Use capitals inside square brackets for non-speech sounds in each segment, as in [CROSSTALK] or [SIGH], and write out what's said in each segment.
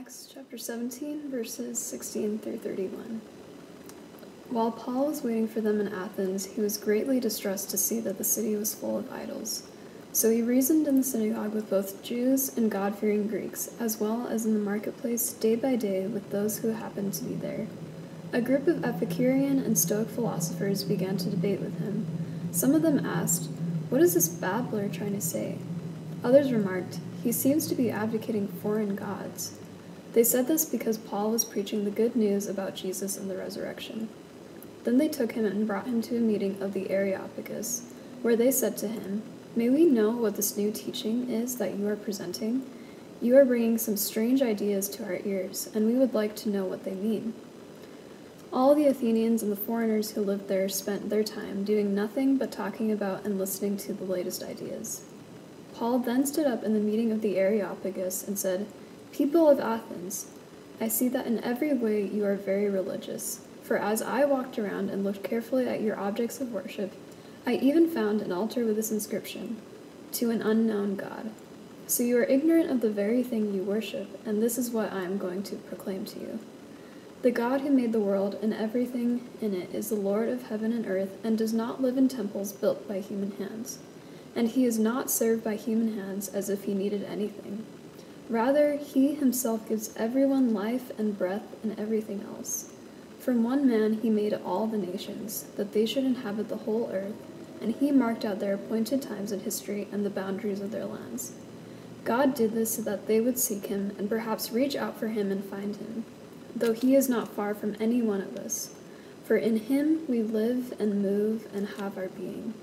Acts chapter 17, verses 16 through 31. While Paul was waiting for them in Athens, he was greatly distressed to see that the city was full of idols. So he reasoned in the synagogue with both Jews and God fearing Greeks, as well as in the marketplace day by day with those who happened to be there. A group of Epicurean and Stoic philosophers began to debate with him. Some of them asked, What is this babbler trying to say? Others remarked, He seems to be advocating foreign gods. They said this because Paul was preaching the good news about Jesus and the resurrection. Then they took him and brought him to a meeting of the Areopagus, where they said to him, May we know what this new teaching is that you are presenting? You are bringing some strange ideas to our ears, and we would like to know what they mean. All the Athenians and the foreigners who lived there spent their time doing nothing but talking about and listening to the latest ideas. Paul then stood up in the meeting of the Areopagus and said, People of Athens, I see that in every way you are very religious. For as I walked around and looked carefully at your objects of worship, I even found an altar with this inscription To an unknown God. So you are ignorant of the very thing you worship, and this is what I am going to proclaim to you. The God who made the world and everything in it is the Lord of heaven and earth, and does not live in temples built by human hands. And he is not served by human hands as if he needed anything. Rather, he himself gives everyone life and breath and everything else. From one man he made all the nations, that they should inhabit the whole earth, and he marked out their appointed times in history and the boundaries of their lands. God did this so that they would seek him and perhaps reach out for him and find him, though he is not far from any one of us. For in him we live and move and have our being.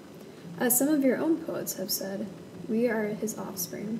As some of your own poets have said, we are his offspring.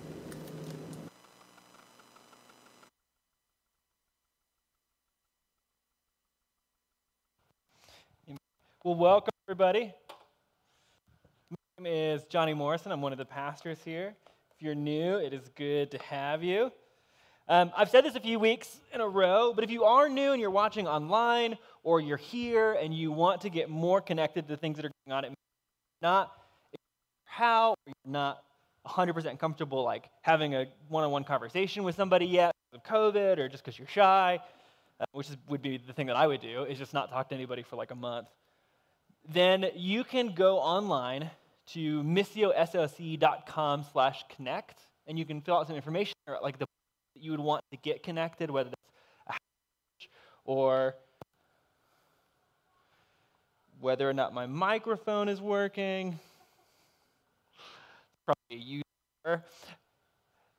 Well, welcome, everybody. My name is Johnny Morrison. I'm one of the pastors here. If you're new, it is good to have you. Um, I've said this a few weeks in a row, but if you are new and you're watching online or you're here and you want to get more connected to things that are going on, it not how you're not 100% comfortable like having a one-on-one conversation with somebody yet of COVID or just because you're shy, uh, which is, would be the thing that I would do, is just not talk to anybody for like a month then you can go online to missioslc.com slash connect, and you can fill out some information or like the that you would want to get connected, whether that's a or whether or not my microphone is working. Probably a user.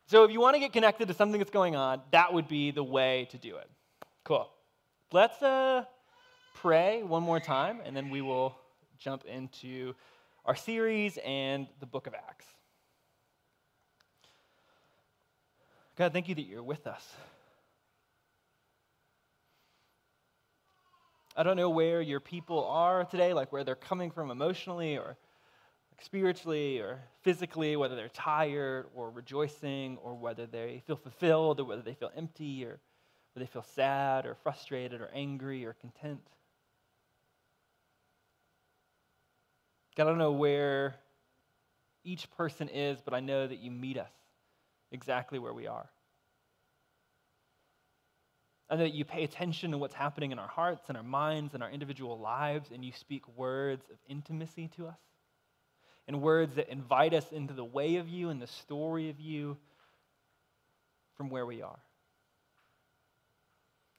So if you want to get connected to something that's going on, that would be the way to do it. Cool. Let's uh pray one more time, and then we will jump into our series and the book of Acts. God, thank you that you're with us. I don't know where your people are today, like where they're coming from emotionally or spiritually or physically, whether they're tired or rejoicing, or whether they feel fulfilled, or whether they feel empty, or whether they feel sad or frustrated or angry or content. God, I don't know where each person is, but I know that you meet us exactly where we are. Know that you pay attention to what's happening in our hearts and our minds and our individual lives, and you speak words of intimacy to us and words that invite us into the way of you and the story of you from where we are.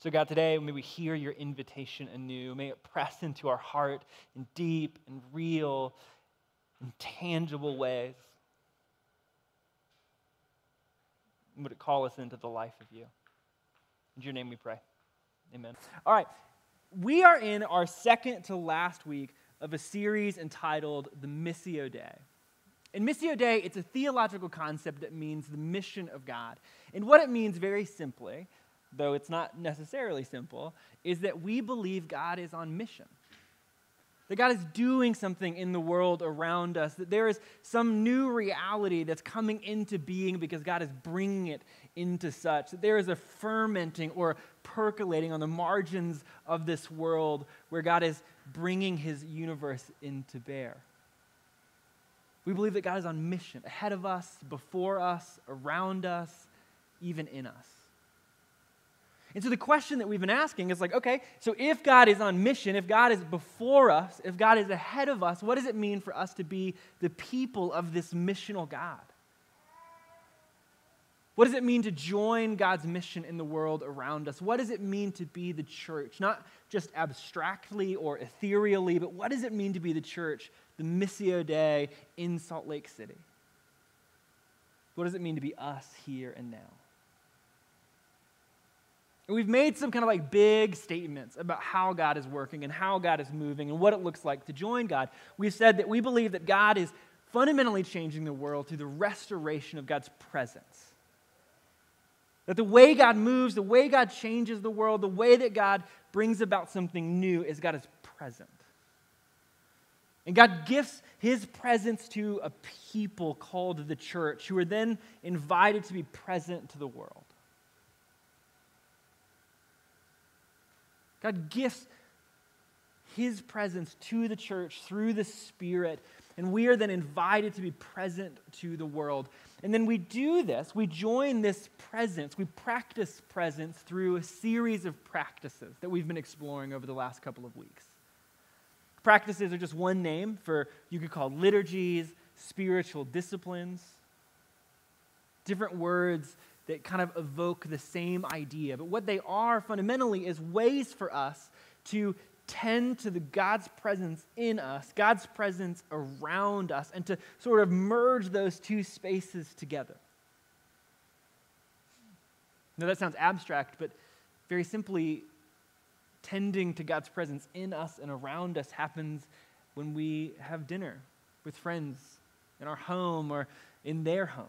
So, God, today, may we hear your invitation anew. May it press into our heart in deep and real and tangible ways. would it call us into the life of you? In your name we pray. Amen. All right. We are in our second to last week of a series entitled The Missio Dei. In Missio Dei, it's a theological concept that means the mission of God. And what it means, very simply, though it's not necessarily simple, is that we believe God is on mission. That God is doing something in the world around us, that there is some new reality that's coming into being because God is bringing it into such, that there is a fermenting or percolating on the margins of this world where God is bringing his universe into bear. We believe that God is on mission, ahead of us, before us, around us, even in us. And so the question that we've been asking is like, okay, so if God is on mission, if God is before us, if God is ahead of us, what does it mean for us to be the people of this missional God? What does it mean to join God's mission in the world around us? What does it mean to be the church? Not just abstractly or ethereally, but what does it mean to be the church, the Missio Dei in Salt Lake City? What does it mean to be us here and now? We've made some kind of like big statements about how God is working and how God is moving and what it looks like to join God. We've said that we believe that God is fundamentally changing the world through the restoration of God's presence. That the way God moves, the way God changes the world, the way that God brings about something new is God is present. And God gifts his presence to a people called the church who are then invited to be present to the world. God gifts his presence to the church through the Spirit, and we are then invited to be present to the world. And then we do this, we join this presence, we practice presence through a series of practices that we've been exploring over the last couple of weeks. Practices are just one name for you could call liturgies, spiritual disciplines, different words that kind of evoke the same idea. But what they are fundamentally is ways for us to tend to the God's presence in us, God's presence around us, and to sort of merge those two spaces together. Now, that sounds abstract, but very simply, tending to God's presence in us and around us happens when we have dinner with friends in our home or in their home.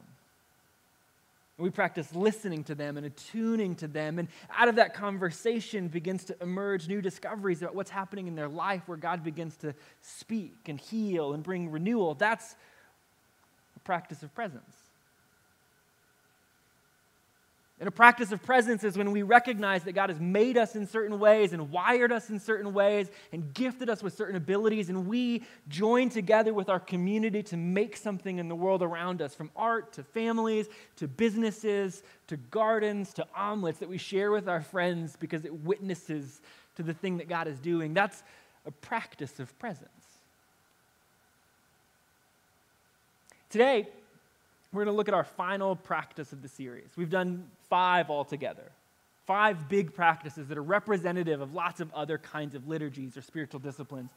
We practice listening to them and attuning to them. And out of that conversation begins to emerge new discoveries about what's happening in their life where God begins to speak and heal and bring renewal. That's a practice of presence. And a practice of presence is when we recognize that God has made us in certain ways and wired us in certain ways and gifted us with certain abilities, and we join together with our community to make something in the world around us from art to families to businesses to gardens to omelets that we share with our friends because it witnesses to the thing that God is doing. That's a practice of presence. Today, we're going to look at our final practice of the series. We've done five altogether. Five big practices that are representative of lots of other kinds of liturgies or spiritual disciplines.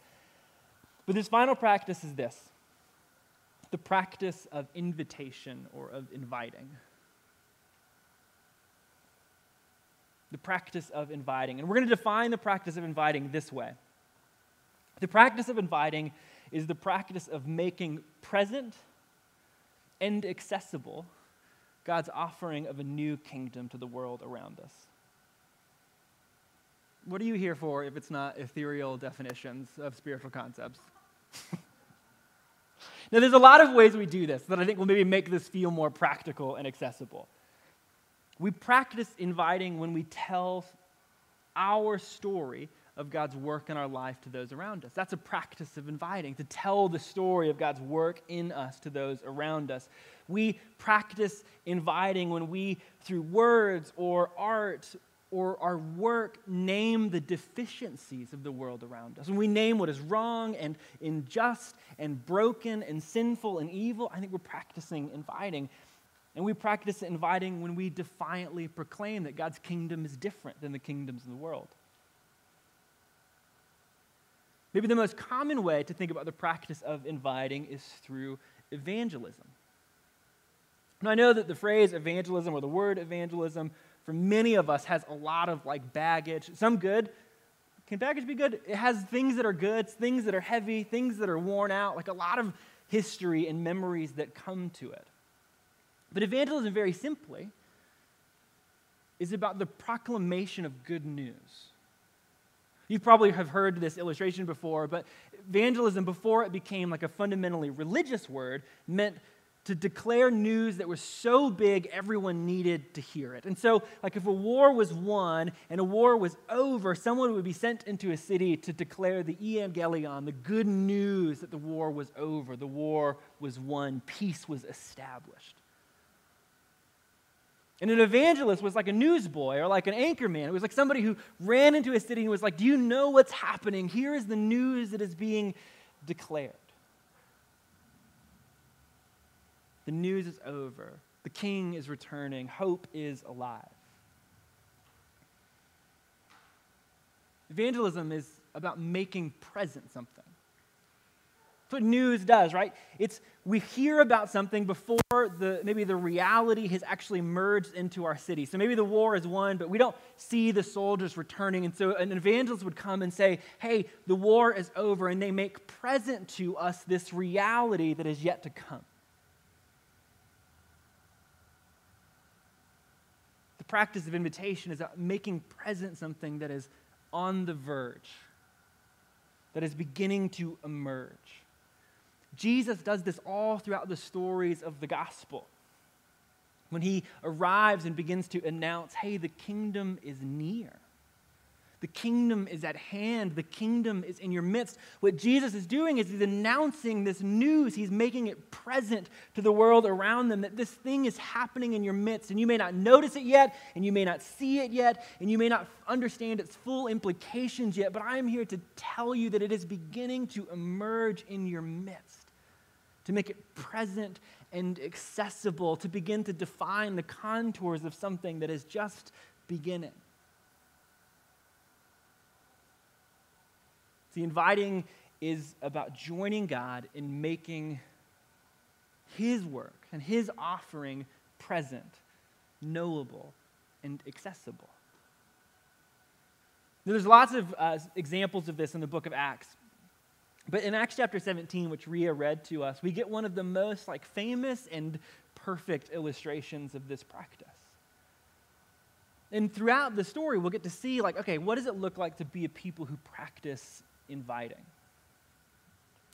But this final practice is this the practice of invitation or of inviting. The practice of inviting. And we're going to define the practice of inviting this way the practice of inviting is the practice of making present and accessible God's offering of a new kingdom to the world around us. What are you here for if it's not ethereal definitions of spiritual concepts? [LAUGHS] now, there's a lot of ways we do this that I think will maybe make this feel more practical and accessible. We practice inviting when we tell our story of God's work in our life to those around us. That's a practice of inviting, to tell the story of God's work in us to those around us. We practice inviting when we, through words or art or our work, name the deficiencies of the world around us. When we name what is wrong and unjust and broken and sinful and evil, I think we're practicing inviting. And we practice inviting when we defiantly proclaim that God's kingdom is different than the kingdoms of the world. Maybe the most common way to think about the practice of inviting is through evangelism. Now, I know that the phrase evangelism or the word evangelism for many of us has a lot of like baggage, some good. Can baggage be good? It has things that are good, things that are heavy, things that are worn out, like a lot of history and memories that come to it. But evangelism, very simply, is about the proclamation of good news. You probably have heard this illustration before, but evangelism, before it became like a fundamentally religious word, meant to declare news that was so big everyone needed to hear it. And so, like if a war was won and a war was over, someone would be sent into a city to declare the evangelion, the good news that the war was over, the war was won, peace was established. And an evangelist was like a newsboy or like an anchorman. It was like somebody who ran into a city and was like, Do you know what's happening? Here is the news that is being declared. The news is over. The king is returning. Hope is alive. Evangelism is about making present something. That's what news does, right? It's we hear about something before the maybe the reality has actually merged into our city. So maybe the war is won, but we don't see the soldiers returning. And so an evangelist would come and say, Hey, the war is over, and they make present to us this reality that is yet to come. The practice of invitation is making present something that is on the verge, that is beginning to emerge. Jesus does this all throughout the stories of the gospel. When he arrives and begins to announce, hey, the kingdom is near. The kingdom is at hand. The kingdom is in your midst. What Jesus is doing is he's announcing this news. He's making it present to the world around them that this thing is happening in your midst. And you may not notice it yet, and you may not see it yet, and you may not understand its full implications yet, but I'm here to tell you that it is beginning to emerge in your midst to make it present and accessible, to begin to define the contours of something that is just beginning. See, inviting is about joining God in making His work and His offering present, knowable, and accessible. There's lots of uh, examples of this in the book of Acts. But in Acts chapter 17, which Ria read to us, we get one of the most like famous and perfect illustrations of this practice. And throughout the story, we'll get to see like, okay, what does it look like to be a people who practice inviting?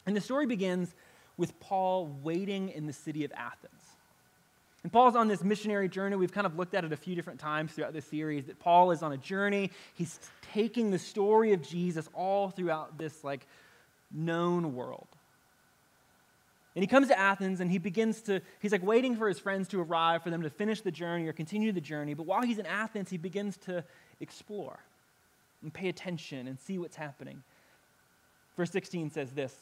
And the story begins with Paul waiting in the city of Athens. And Paul's on this missionary journey. We've kind of looked at it a few different times throughout this series that Paul is on a journey. He's taking the story of Jesus all throughout this like known world. And he comes to Athens and he begins to, he's like waiting for his friends to arrive for them to finish the journey or continue the journey. But while he's in Athens, he begins to explore and pay attention and see what's happening. Verse 16 says this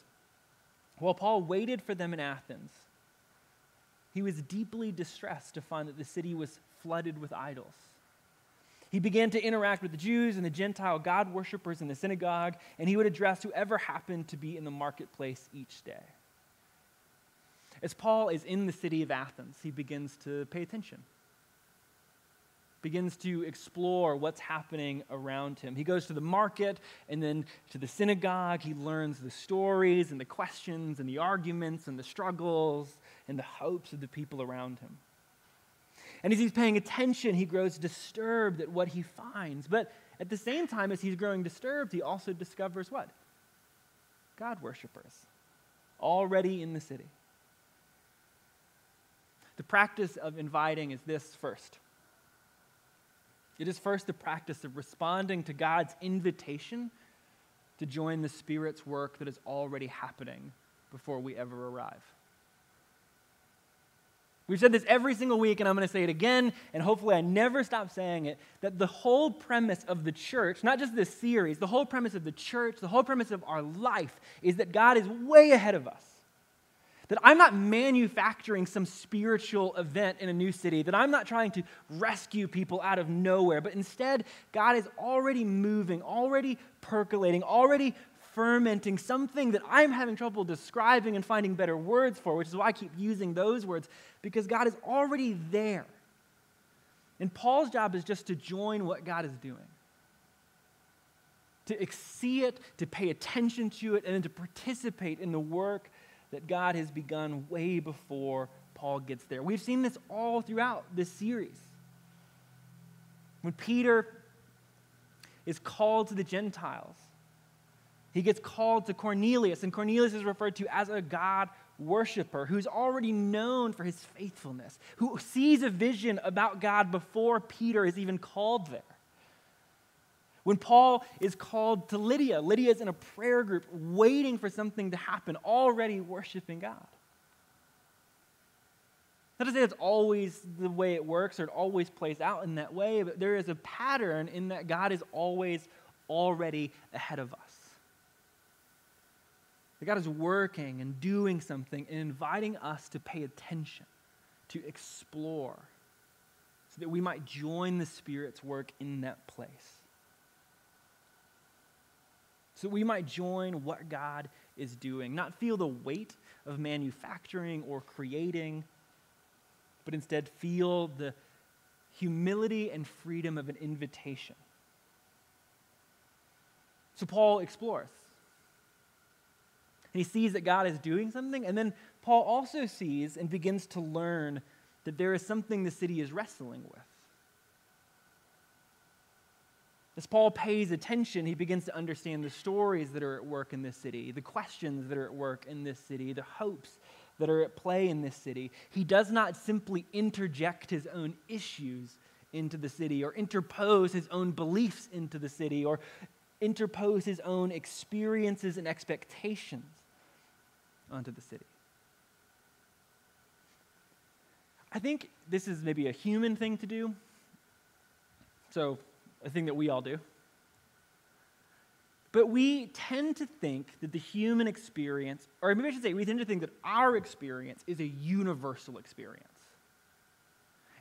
While Paul waited for them in Athens, he was deeply distressed to find that the city was flooded with idols. He began to interact with the Jews and the Gentile God worshippers in the synagogue, and he would address whoever happened to be in the marketplace each day. As Paul is in the city of Athens, he begins to pay attention, begins to explore what's happening around him. He goes to the market and then to the synagogue. He learns the stories and the questions and the arguments and the struggles and the hopes of the people around him. And as he's paying attention, he grows disturbed at what he finds. But at the same time, as he's growing disturbed, he also discovers what? God worshippers already in the city. The practice of inviting is this first. It is first the practice of responding to God's invitation to join the Spirit's work that is already happening before we ever arrive. We've said this every single week, and I'm going to say it again, and hopefully I never stop saying it that the whole premise of the church, not just this series, the whole premise of the church, the whole premise of our life is that God is way ahead of us. That I'm not manufacturing some spiritual event in a new city, that I'm not trying to rescue people out of nowhere, but instead, God is already moving, already percolating, already fermenting, something that I'm having trouble describing and finding better words for, which is why I keep using those words, because God is already there. And Paul's job is just to join what God is doing, to see it, to pay attention to it, and then to participate in the work that God has begun way before Paul gets there. We've seen this all throughout this series. When Peter is called to the Gentiles, he gets called to Cornelius, and Cornelius is referred to as a God worshiper who's already known for his faithfulness, who sees a vision about God before Peter is even called there. When Paul is called to Lydia, Lydia is in a prayer group waiting for something to happen, already worshiping God. Not to say it's always the way it works or it always plays out in that way, but there is a pattern in that God is always already ahead of us. That God is working and doing something and inviting us to pay attention, to explore, so that we might join the Spirit's work in that place. So we might join what God is doing, not feel the weight of manufacturing or creating, but instead feel the humility and freedom of an invitation. So Paul explores. And he sees that God is doing something. And then Paul also sees and begins to learn that there is something the city is wrestling with. As Paul pays attention, he begins to understand the stories that are at work in this city, the questions that are at work in this city, the hopes that are at play in this city. He does not simply interject his own issues into the city or interpose his own beliefs into the city or interpose his own experiences and expectations onto the city. I think this is maybe a human thing to do. So, a thing that we all do. But we tend to think that the human experience, or maybe I should say, we tend to think that our experience is a universal experience.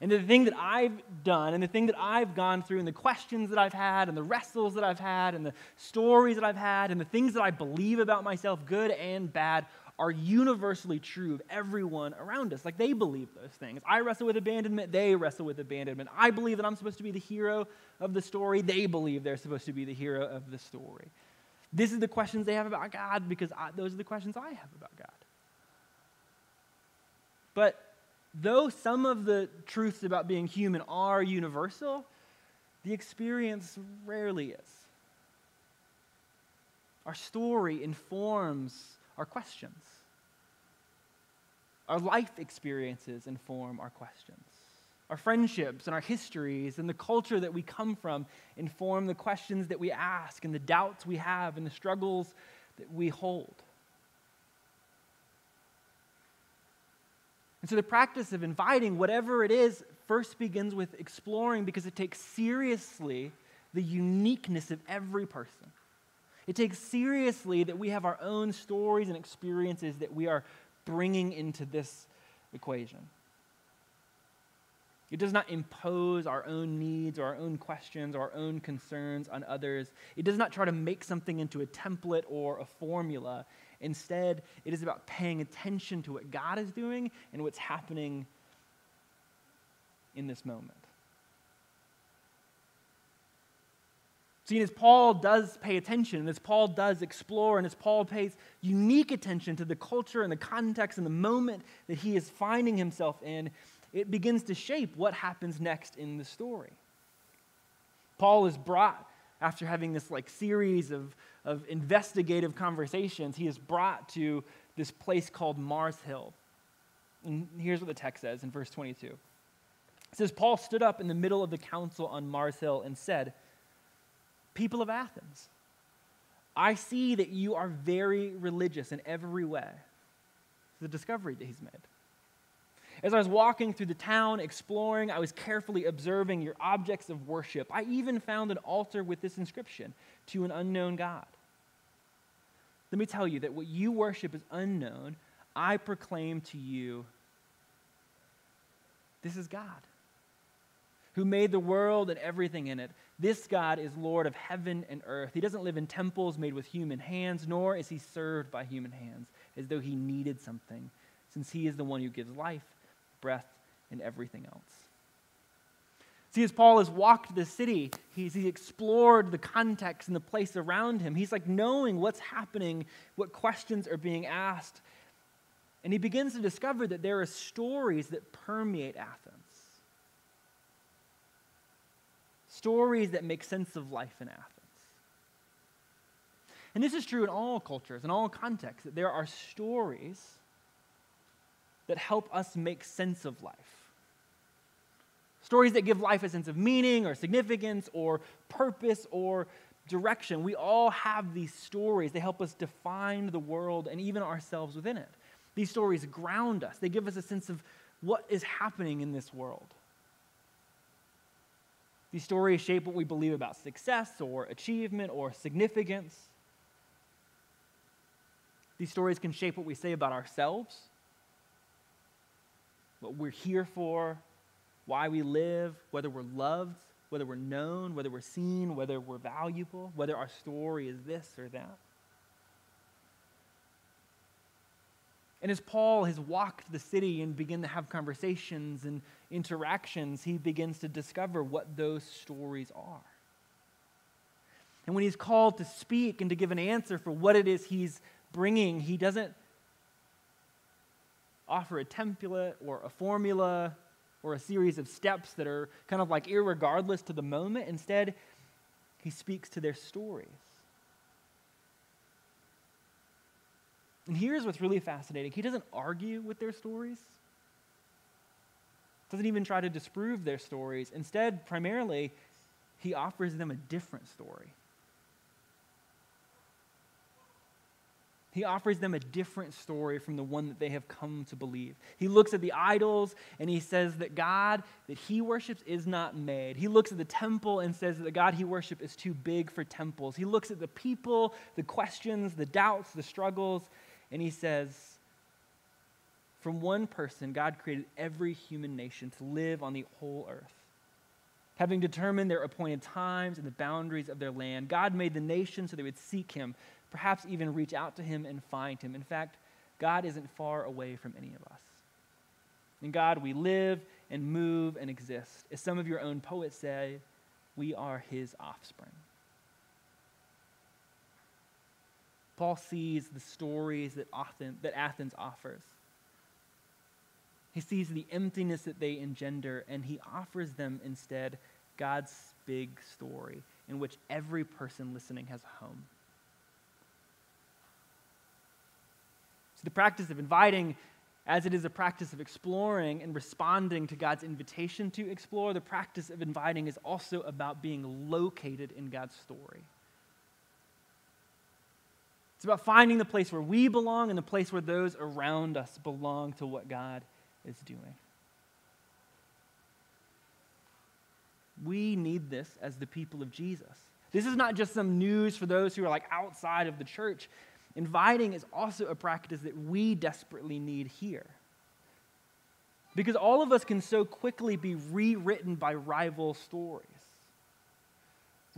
And the thing that I've done, and the thing that I've gone through, and the questions that I've had, and the wrestles that I've had, and the stories that I've had, and the things that I believe about myself, good and bad, are universally true of everyone around us. Like they believe those things. I wrestle with abandonment, they wrestle with abandonment. I believe that I'm supposed to be the hero of the story, they believe they're supposed to be the hero of the story. This is the questions they have about God because I, those are the questions I have about God. But though some of the truths about being human are universal, the experience rarely is. Our story informs our questions. Our life experiences inform our questions. Our friendships and our histories and the culture that we come from inform the questions that we ask and the doubts we have and the struggles that we hold. And so the practice of inviting whatever it is first begins with exploring because it takes seriously the uniqueness of every person. It takes seriously that we have our own stories and experiences that we are bringing into this equation. It does not impose our own needs or our own questions or our own concerns on others. It does not try to make something into a template or a formula. Instead, it is about paying attention to what God is doing and what's happening in this moment. See, as Paul does pay attention, and as Paul does explore, and as Paul pays unique attention to the culture and the context and the moment that he is finding himself in, it begins to shape what happens next in the story. Paul is brought, after having this like series of, of investigative conversations, he is brought to this place called Mars Hill. And here's what the text says in verse 22. It says, Paul stood up in the middle of the council on Mars Hill and said, People of Athens, I see that you are very religious in every way. It's the discovery that he's made. As I was walking through the town, exploring, I was carefully observing your objects of worship. I even found an altar with this inscription to an unknown God. Let me tell you that what you worship is unknown. I proclaim to you this is God who made the world and everything in it. This God is Lord of heaven and earth. He doesn't live in temples made with human hands, nor is he served by human hands as though he needed something, since he is the one who gives life, breath, and everything else. See, as Paul has walked the city, he's, he's explored the context and the place around him. He's like knowing what's happening, what questions are being asked. And he begins to discover that there are stories that permeate Athens stories that make sense of life in Athens. And this is true in all cultures, in all contexts, that there are stories that help us make sense of life. Stories that give life a sense of meaning or significance or purpose or direction. We all have these stories. They help us define the world and even ourselves within it. These stories ground us, they give us a sense of what is happening in this world. These stories shape what we believe about success or achievement or significance. These stories can shape what we say about ourselves, what we're here for, why we live, whether we're loved, whether we're known, whether we're seen, whether we're valuable, whether our story is this or that. And as Paul has walked the city and begun to have conversations and interactions, he begins to discover what those stories are. And when he's called to speak and to give an answer for what it is he's bringing, he doesn't offer a template or a formula or a series of steps that are kind of like irregardless to the moment. Instead, he speaks to their stories. And here's what's really fascinating he doesn't argue with their stories, doesn't even try to disprove their stories. Instead, primarily, he offers them a different story. He offers them a different story from the one that they have come to believe. He looks at the idols and he says that God that he worships is not made. He looks at the temple and says that the God he worships is too big for temples. He looks at the people, the questions, the doubts, the struggles, and he says, From one person, God created every human nation to live on the whole earth. Having determined their appointed times and the boundaries of their land, God made the nations so they would seek him, perhaps even reach out to him and find him. In fact, God isn't far away from any of us. In God, we live and move and exist. As some of your own poets say, we are his offspring. Paul sees the stories that, often, that Athens offers. He sees the emptiness that they engender, and he offers them instead God's big story in which every person listening has a home. So, the practice of inviting, as it is a practice of exploring and responding to God's invitation to explore, the practice of inviting is also about being located in God's story. It's about finding the place where we belong and the place where those around us belong to what God is doing. We need this as the people of Jesus. This is not just some news for those who are like outside of the church. Inviting is also a practice that we desperately need here. Because all of us can so quickly be rewritten by rival stories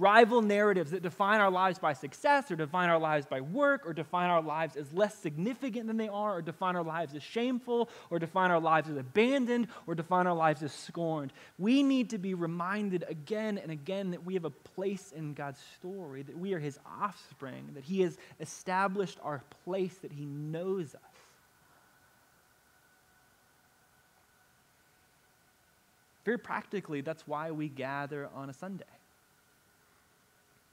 rival narratives that define our lives by success or define our lives by work or define our lives as less significant than they are or define our lives as shameful or define our lives as abandoned or define our lives as scorned. We need to be reminded again and again that we have a place in God's story, that we are his offspring, that he has established our place, that he knows us. Very practically, that's why we gather on a Sunday.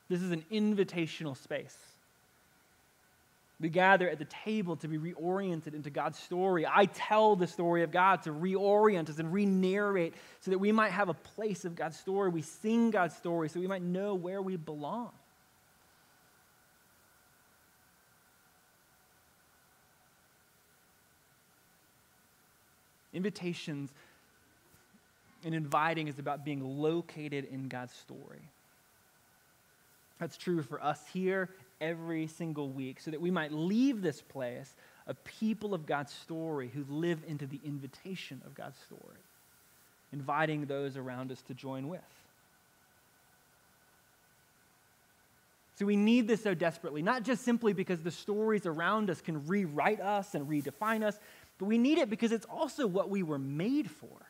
This is an invitational space. We gather at the table to be reoriented into God's story. I tell the story of God to reorient us and re narrate so that we might have a place of God's story. We sing God's story so we might know where we belong. Invitations and inviting is about being located in God's story. That's true for us here every single week, so that we might leave this place a people of God's story who live into the invitation of God's story, inviting those around us to join with. So we need this so desperately, not just simply because the stories around us can rewrite us and redefine us, but we need it because it's also what we were made for.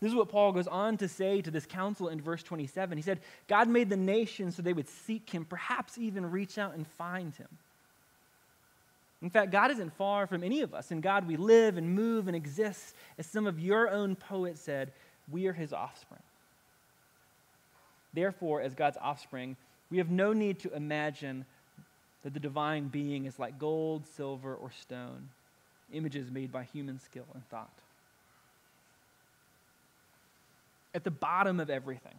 This is what Paul goes on to say to this council in verse 27. He said, God made the nations so they would seek him, perhaps even reach out and find him. In fact, God isn't far from any of us. In God we live and move and exist. As some of your own poets said, we are his offspring. Therefore, as God's offspring, we have no need to imagine that the divine being is like gold, silver, or stone, images made by human skill and thought. At the bottom of everything,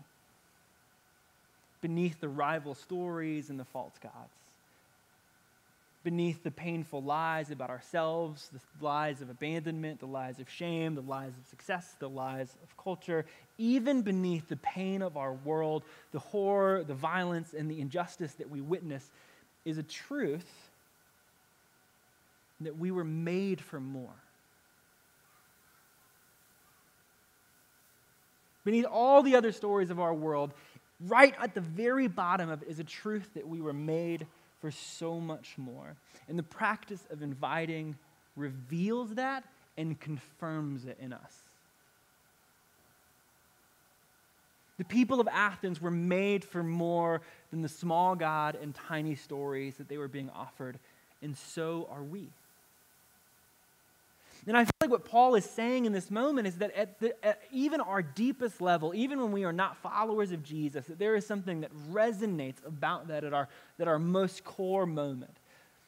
beneath the rival stories and the false gods, beneath the painful lies about ourselves, the lies of abandonment, the lies of shame, the lies of success, the lies of culture, even beneath the pain of our world, the horror, the violence, and the injustice that we witness, is a truth that we were made for more. Beneath all the other stories of our world, right at the very bottom of it is a truth that we were made for so much more. And the practice of inviting reveals that and confirms it in us. The people of Athens were made for more than the small God and tiny stories that they were being offered, and so are we. And I feel like what Paul is saying in this moment is that at, the, at, even our deepest level, even when we are not followers of Jesus, that there is something that resonates about that at our, that our most core moment.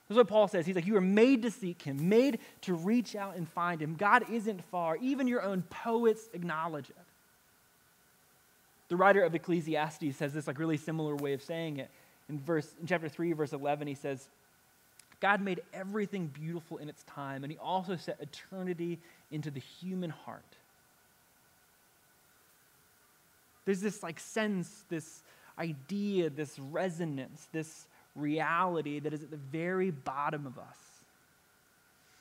That's what Paul says. He's like, You are made to seek him, made to reach out and find him. God isn't far. Even your own poets acknowledge it. The writer of Ecclesiastes says this like really similar way of saying it. In verse in chapter 3, verse 11, he says, God made everything beautiful in its time, and He also set eternity into the human heart. There's this like sense, this idea, this resonance, this reality that is at the very bottom of us.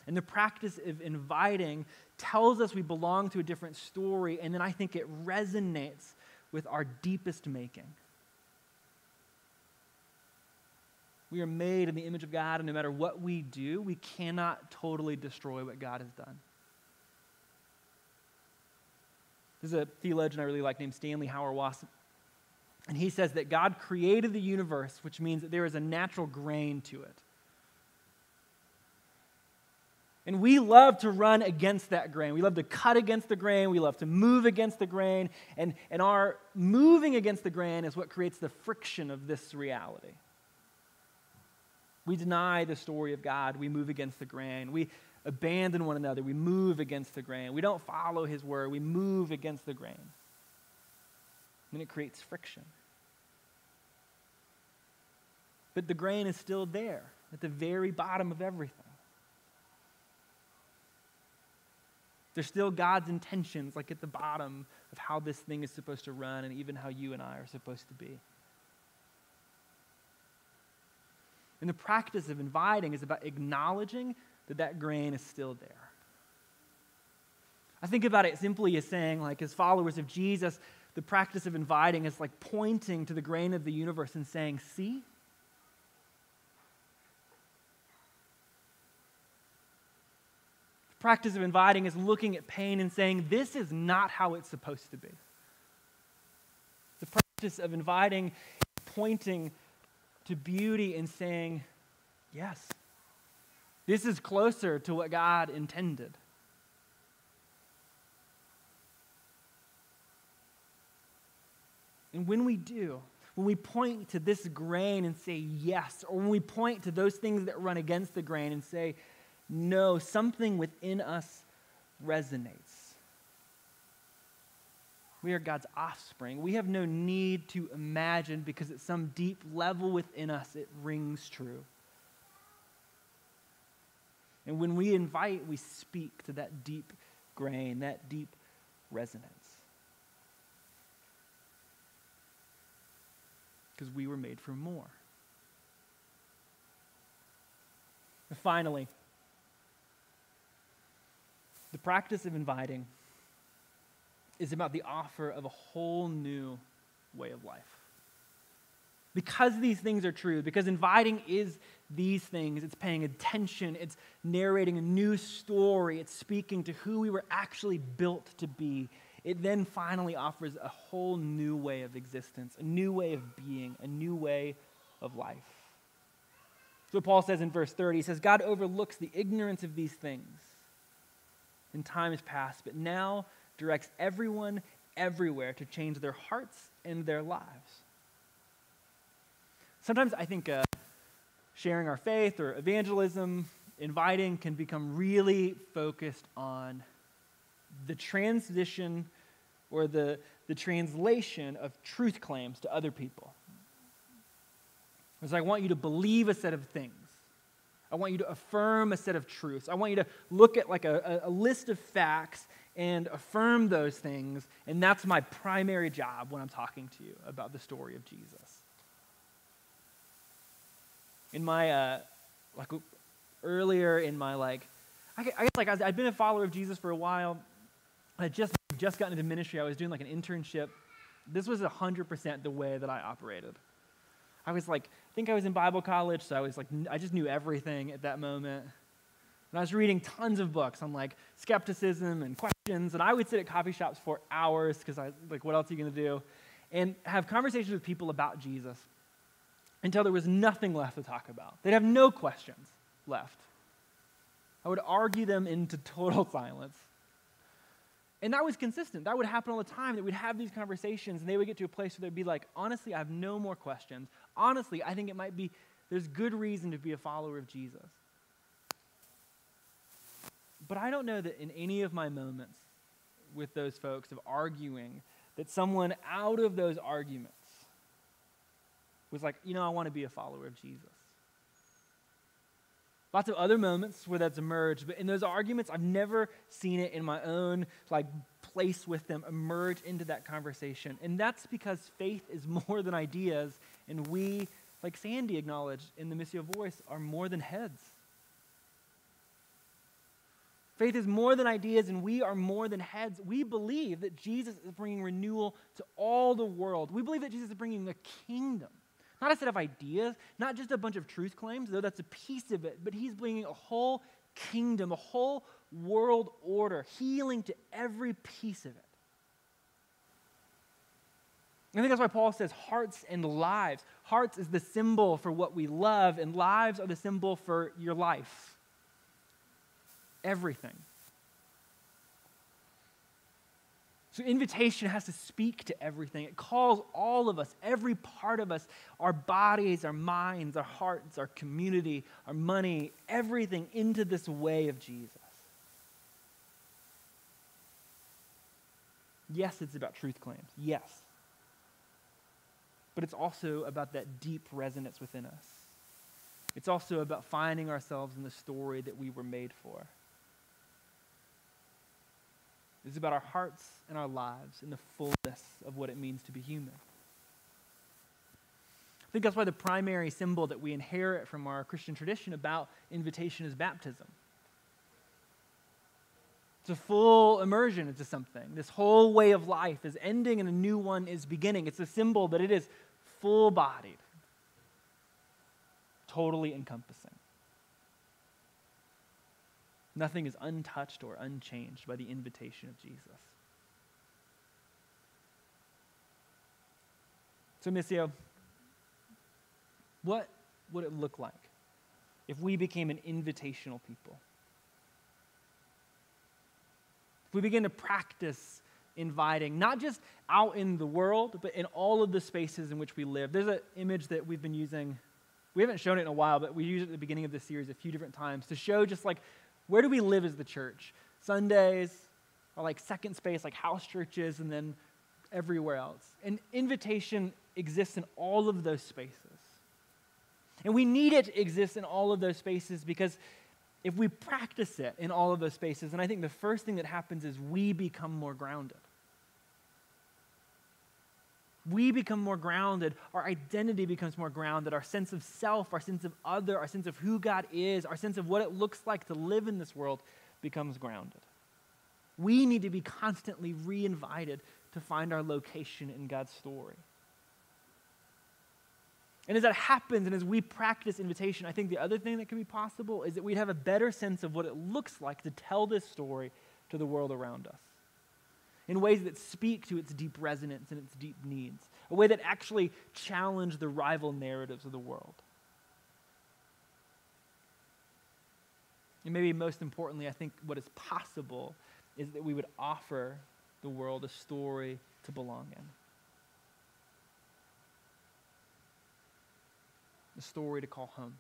And the practice of inviting tells us we belong to a different story, and then I think it resonates with our deepest making. We are made in the image of God, and no matter what we do, we cannot totally destroy what God has done. There's a theologian I really like named Stanley Hauerwas, and he says that God created the universe, which means that there is a natural grain to it. And we love to run against that grain. We love to cut against the grain. We love to move against the grain. And, and our moving against the grain is what creates the friction of this reality. We deny the story of God. We move against the grain. We abandon one another. We move against the grain. We don't follow his word. We move against the grain. And it creates friction. But the grain is still there at the very bottom of everything. There's still God's intentions, like at the bottom of how this thing is supposed to run and even how you and I are supposed to be. And the practice of inviting is about acknowledging that that grain is still there. I think about it simply as saying, like, as followers of Jesus, the practice of inviting is like pointing to the grain of the universe and saying, See? The practice of inviting is looking at pain and saying, This is not how it's supposed to be. The practice of inviting, pointing to beauty and saying, Yes, this is closer to what God intended. And when we do, when we point to this grain and say yes, or when we point to those things that run against the grain and say no, something within us resonates. We are God's offspring. We have no need to imagine because at some deep level within us it rings true. And when we invite, we speak to that deep grain, that deep resonance. Because we were made for more. And finally, the practice of inviting is about the offer of a whole new way of life. Because these things are true, because inviting is these things, it's paying attention, it's narrating a new story, it's speaking to who we were actually built to be. It then finally offers a whole new way of existence, a new way of being, a new way of life. So Paul says in verse 30, he says, God overlooks the ignorance of these things in times past, but now directs everyone everywhere to change their hearts and their lives. Sometimes I think uh, sharing our faith or evangelism, inviting, can become really focused on the transition or the, the translation of truth claims to other people. It's like, I want you to believe a set of things. I want you to affirm a set of truths. I want you to look at like a, a, list of facts and affirm those things. And that's my primary job when I'm talking to you about the story of Jesus. In my, uh, like, earlier in my, like, I guess like I had been a follower of Jesus for a while. I just just gotten into ministry. I was doing like an internship. This was 100% the way that I operated. I was like, I think I was in Bible college, so I was like, I just knew everything at that moment. And I was reading tons of books on like skepticism and questions, and I would sit at coffee shops for hours because I like, what else are you gonna do? And have conversations with people about Jesus until there was nothing left to talk about. They'd have no questions left. I would argue them into total [LAUGHS] silence. And that was consistent. That would happen all the time, that we'd have these conversations, and they would get to a place where they'd be like, honestly, I have no more questions. Honestly, I think it might be, there's good reason to be a follower of Jesus. But I don't know that in any of my moments with those folks of arguing, that someone out of those arguments was like, you know, I want to be a follower of Jesus. Lots of other moments where that's emerged, but in those arguments, I've never seen it in my own like place with them emerge into that conversation. And that's because faith is [LAUGHS] more than ideas, and we, like Sandy acknowledged in the Missio Voice, are more than heads. Faith is more than ideas, and we are more than heads. We believe that Jesus is bringing renewal to all the world. We believe that Jesus is bringing a kingdom not a set of ideas, not just a bunch of truth claims, though that's a piece of it, but he's bringing a whole kingdom, a whole world order, healing to every piece of it. I think that's why Paul says hearts and lives. Hearts is the symbol for what we love, and lives are the symbol for your life. Everything. So, invitation has to speak to everything. It calls all of us, every part of us, our bodies, our minds, our hearts, our community, our money, everything into this way of Jesus. Yes, it's about truth claims. Yes. But it's also about that deep resonance within us. It's also about finding ourselves in the story that we were made for. It's about our hearts and our lives in the fullness of what it means to be human. I think that's why the primary symbol that we inherit from our Christian tradition about invitation is baptism. It's a full immersion into something. This whole way of life is ending and a new one is beginning. It's a symbol that it is full bodied, totally encompassing. Nothing is untouched or unchanged by the invitation of Jesus. So, Missio, what would it look like if we became an invitational people? If we begin to practice inviting, not just out in the world, but in all of the spaces in which we live. There's an image that we've been using. We haven't shown it in a while, but we used it at the beginning of this series a few different times to show just like where do we live as the church? Sundays are like second space, like house churches, and then everywhere else. And invitation exists in all of those spaces. And we need it to exist in all of those spaces because if we practice it in all of those spaces, and I think the first thing that happens is we become more grounded. We become more grounded. Our identity becomes more grounded. Our sense of self, our sense of other, our sense of who God is, our sense of what it looks like to live in this world becomes grounded. We need to be constantly re invited to find our location in God's story. And as that happens and as we practice invitation, I think the other thing that can be possible is that we'd have a better sense of what it looks like to tell this story to the world around us in ways that speak to its deep resonance and its deep needs, a way that actually challenge the rival narratives of the world. And maybe most importantly, I think what is possible is that we would offer the world a story to belong in. A story to call home.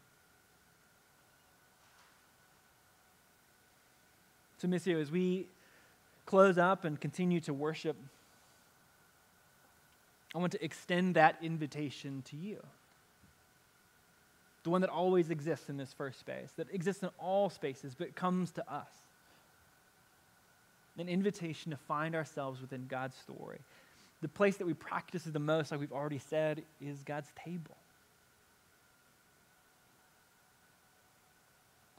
So, Missio, as we close up and continue to worship, I want to extend that invitation to you. The one that always exists in this first space, that exists in all spaces, but comes to us. An invitation to find ourselves within God's story. The place that we practice the most, like we've already said, is God's table.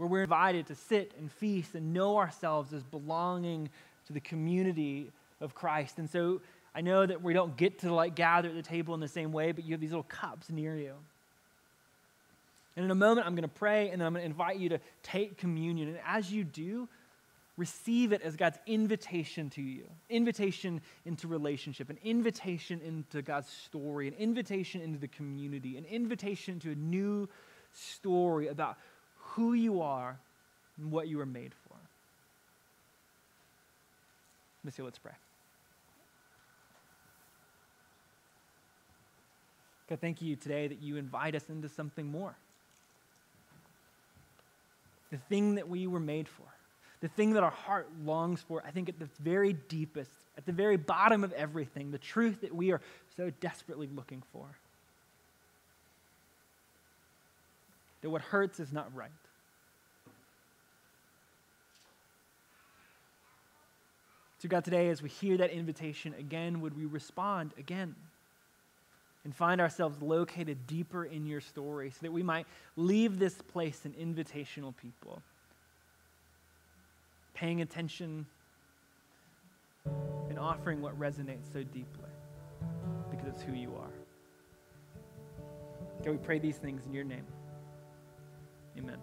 where we're invited to sit and feast and know ourselves as belonging to the community of Christ. And so I know that we don't get to like gather at the table in the same way, but you have these little cups near you. And in a moment, I'm going to pray and then I'm going to invite you to take communion. And as you do, receive it as God's invitation to you invitation into relationship, an invitation into God's story, an invitation into the community, an invitation to a new story about who you are and what you were made for. Let's let's pray. God, thank you today that you invite us into something more. The thing that we were made for, the thing that our heart longs for, I think at the very deepest, at the very bottom of everything, the truth that we are so desperately looking for. That what hurts is not right. So, God, today, as we hear that invitation again, would we respond again and find ourselves located deeper in your story so that we might leave this place an invitational people, paying attention and offering what resonates so deeply because it's who you are. God, we pray these things in your name. Amen.